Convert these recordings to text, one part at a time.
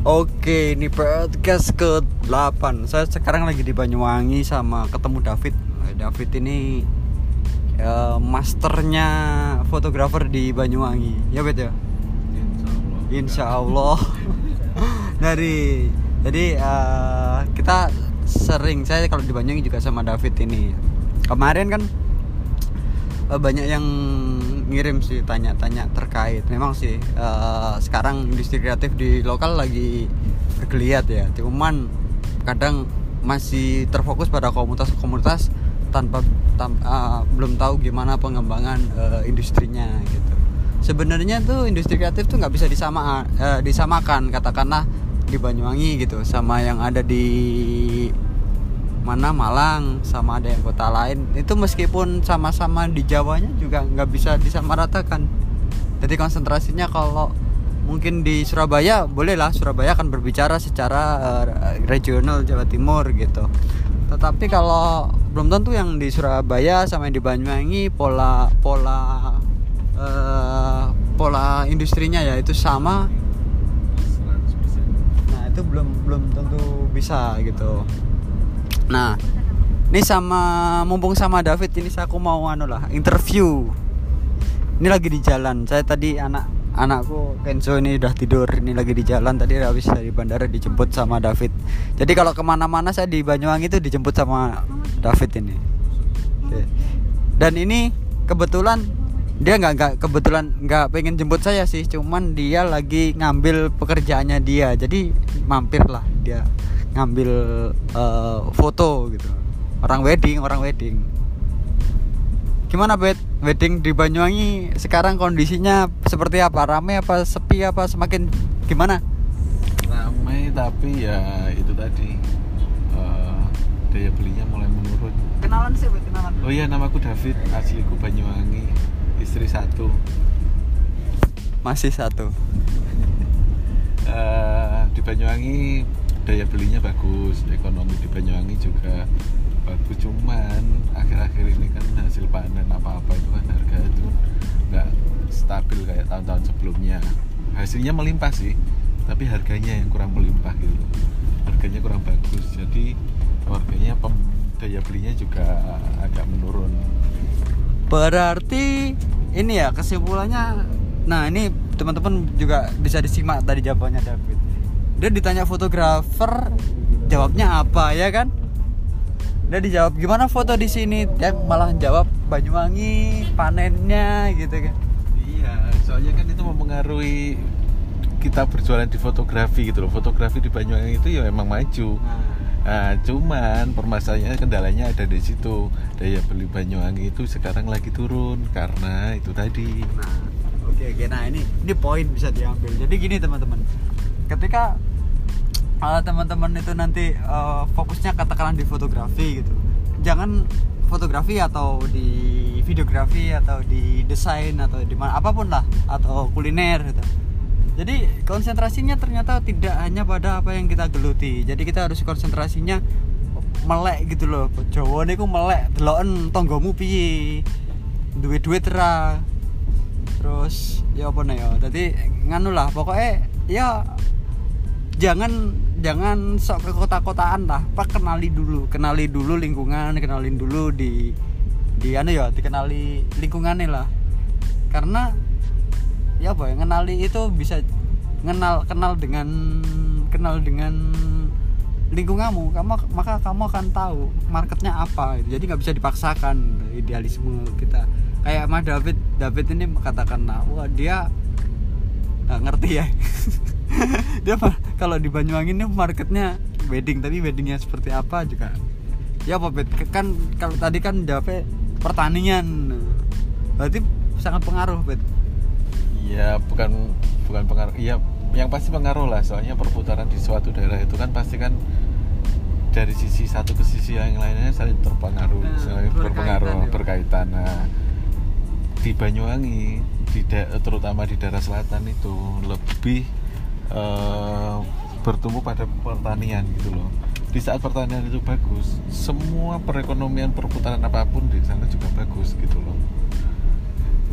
Oke, ini podcast ke-8 Saya sekarang lagi di Banyuwangi sama ketemu David. Eh, David ini eh, masternya fotografer di Banyuwangi. Ya Bet ya? Insya Allah. Dari Jadi eh, kita sering Saya kalau di Banyuwangi juga sama David ini. Kemarin kan eh, banyak yang ngirim sih tanya-tanya terkait. Memang sih eh, sekarang industri kreatif di lokal lagi bergeliat ya. Cuman kadang masih terfokus pada komunitas-komunitas tanpa tam- eh, belum tahu gimana pengembangan eh, industrinya gitu. Sebenarnya tuh industri kreatif tuh nggak bisa disama eh, disamakan katakanlah di Banyuwangi gitu sama yang ada di mana Malang sama ada yang kota lain. Itu meskipun sama-sama di Jawanya juga nggak bisa disamaratakan. Jadi konsentrasinya kalau mungkin di Surabaya bolehlah Surabaya akan berbicara secara eh, regional Jawa Timur gitu. Tetapi kalau belum tentu yang di Surabaya sama yang di Banyuwangi pola pola eh, pola industrinya ya itu sama. Nah itu belum belum tentu bisa gitu nah ini sama mumpung sama David ini saya aku mau anu lah interview. Ini lagi di jalan. Saya tadi anak anakku Kenzo ini udah tidur. Ini lagi di jalan. Tadi habis dari bandara dijemput sama David. Jadi kalau ke mana-mana saya di Banyuwangi itu dijemput sama David ini. Dan ini kebetulan dia nggak nggak kebetulan nggak pengen jemput saya sih. Cuman dia lagi ngambil pekerjaannya dia. Jadi mampir lah dia ngambil eh, foto gitu. Orang wedding orang wedding. Gimana bet wedding di Banyuwangi sekarang kondisinya seperti apa? Rame apa sepi apa semakin gimana? Ramai tapi ya itu tadi eh, daya belinya mulai menurun. Kenalan sih bet kenalan. Oh iya namaku David asliku Banyuwangi istri satu. Masih satu. Eh, di Banyuwangi daya belinya bagus ekonomi di Banyuwangi juga bagus. Cuman akhir-akhir ini kan hasil panen apa-apa itu kan harga itu nggak stabil kayak tahun-tahun sebelumnya. Hasilnya melimpah sih tapi harganya yang kurang melimpah gitu. Harganya kurang bagus jadi harganya pem- daya belinya juga agak menurun. Berarti ini ya kesimpulannya nah ini teman-teman juga bisa disimak tadi jawabannya David dia ditanya fotografer jawabnya apa ya kan dia dijawab gimana foto di sini dia malah jawab Banyuwangi panennya gitu kan Iya, soalnya kan itu mempengaruhi kita berjualan di fotografi gitu loh. Fotografi di Banyuwangi itu ya emang maju. Nah, cuman permasalahannya kendalanya ada di situ. Daya beli Banyuwangi itu sekarang lagi turun karena itu tadi. Nah, oke oke. Nah ini ini poin bisa diambil. Jadi gini teman-teman, ketika uh, teman-teman itu nanti uh, fokusnya katakanlah di fotografi gitu, jangan fotografi atau di videografi atau di desain atau di mana apa pun lah atau kuliner gitu. Jadi konsentrasinya ternyata tidak hanya pada apa yang kita geluti. Jadi kita harus konsentrasinya melek gitu loh. Jawa niku melek deloken tonggomu piye. Duit-duit ra. Terus ya apa nih ya. Jadi nganu lah pokoknya ya jangan jangan sok ke kota-kotaan lah. Pak kenali dulu kenali dulu lingkungan kenalin dulu di di anu ya dikenali lingkungannya lah. Karena ya apa ya ngenali itu bisa kenal kenal dengan kenal dengan lingkunganmu. Kamu maka kamu akan tahu marketnya apa. Jadi nggak bisa dipaksakan idealisme kita. Kayak Mas David David ini katakan nah, wah dia nggak ngerti ya. Dia kalau di Banyuwangi ini marketnya wedding tapi weddingnya seperti apa juga ya apa Bet kan kalau tadi kan jawabnya pertanian berarti sangat pengaruh Bet Iya, bukan bukan pengaruh. Iya, yang pasti pengaruh lah. Soalnya perputaran di suatu daerah itu kan pasti kan dari sisi satu ke sisi yang lainnya saling terpengaruh, Nah, saling berkaitan berpengaruh, ya. berkaitan. Nah, di Banyuwangi, di terutama di daerah selatan itu lebih eh, bertumbuh pada pertanian gitu loh. Di saat pertanian itu bagus, semua perekonomian perputaran apa pun di sana juga bagus gitu loh.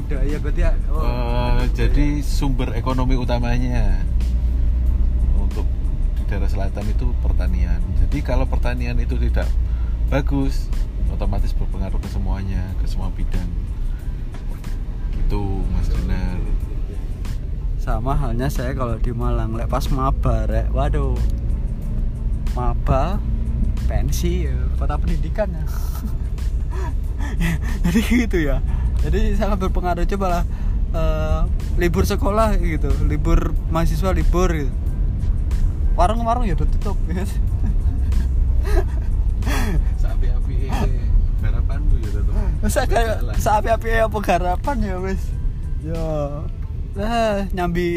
udah ya berarti ya? Oh, betul, jadi sumber ekonomi utamanya untuk daerah selatan itu pertanian. Jadi kalau pertanian itu tidak bagus otomatis berpengaruh ke semuanya ke semua bidang. Itu Mas Dinar sama halnya saya kalau di Malang. Lek pas maba rek. Waduh. Maba pensi ya, kota pendidikan ya. Jadi gitu ya. Jadi sangat berpengaruh. Coba lah eh, libur sekolah gitu. Libur mahasiswa libur gitu. Warung-warung ya udah tutup ya. Sapi api harapan tuh ya tetap masa kayak seapi-api apa garapan ya wes ya lah nyambi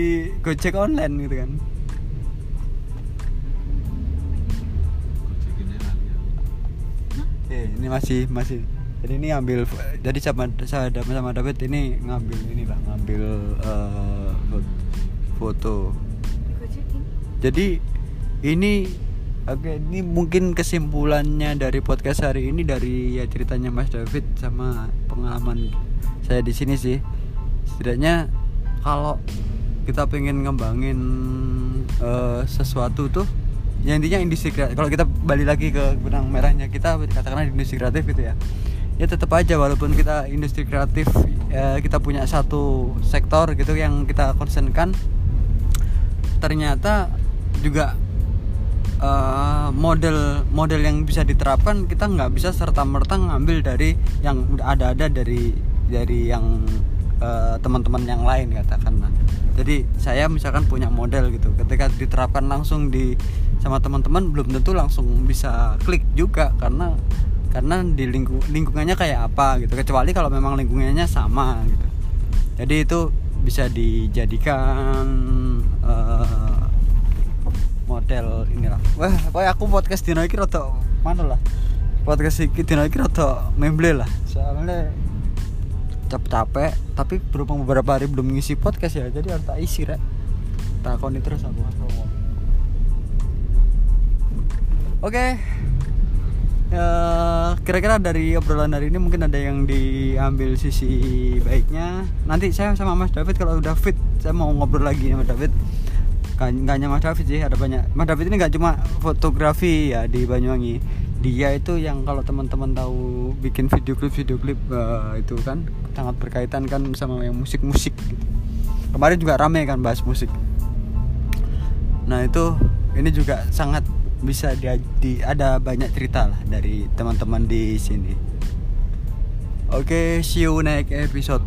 gojek online gitu kan. Eh, ini masih masih. Jadi ini ngambil jadi sama saya sama sama David ini ngambil inilah ngambil eh, fo- foto. Jadi ini oke ini mungkin kesimpulannya dari podcast hari ini dari ya ceritanya Mas David sama pengalaman saya di sini sih. Setidaknya kalau kita pengen ngembangin eh, sesuatu tuh ya intinya industri kreatif. Kalau kita balik lagi ke benang merahnya kita katakanlah di industri kreatif gitu ya. Ya tetap aja walaupun kita industri kreatif ya, kita punya satu sektor gitu yang kita concernkan ternyata juga eh, model model yang bisa diterapkan kita nggak bisa serta merta ngambil dari yang udah ada-ada dari dari yang eh, teman-teman yang lain katakanlah. Jadi saya misalkan punya model gitu. Ketika diterapkan langsung di sama teman-teman belum tentu langsung bisa klik juga karena karena di lingku- lingkungannya kayak apa gitu. Kecuali kalau memang lingkungannya sama gitu. Jadi itu bisa dijadikan eh, model inilah. Wah pokoknya aku podcast dino iki rada mana lah? Podcast iki dino iki rada memble lah. Soalnya capek-capek tapi berhubung beberapa hari belum ngisi podcast ya jadi harus tak isi rek. Takoni terus aku oke. Eh, kira-kira dari obrolan hari ini mungkin ada yang diambil sisi baiknya. Nanti saya sama Mas David kalau udah fit saya mau ngobrol lagi sama David. Nggak hanya Mas David sih ada banyak. Mas David ini nggak cuma fotografi ya di Banyuwangi dia itu yang kalau teman-teman tahu bikin video klip video klip eh, itu kan sangat berkaitan kan sama yang musik-musik. Gitu. kemarin juga rame kan bahas musik. Nah itu ini juga sangat bisa di, di- ada banyak cerita lah dari teman-teman di sini. Oke see you next episode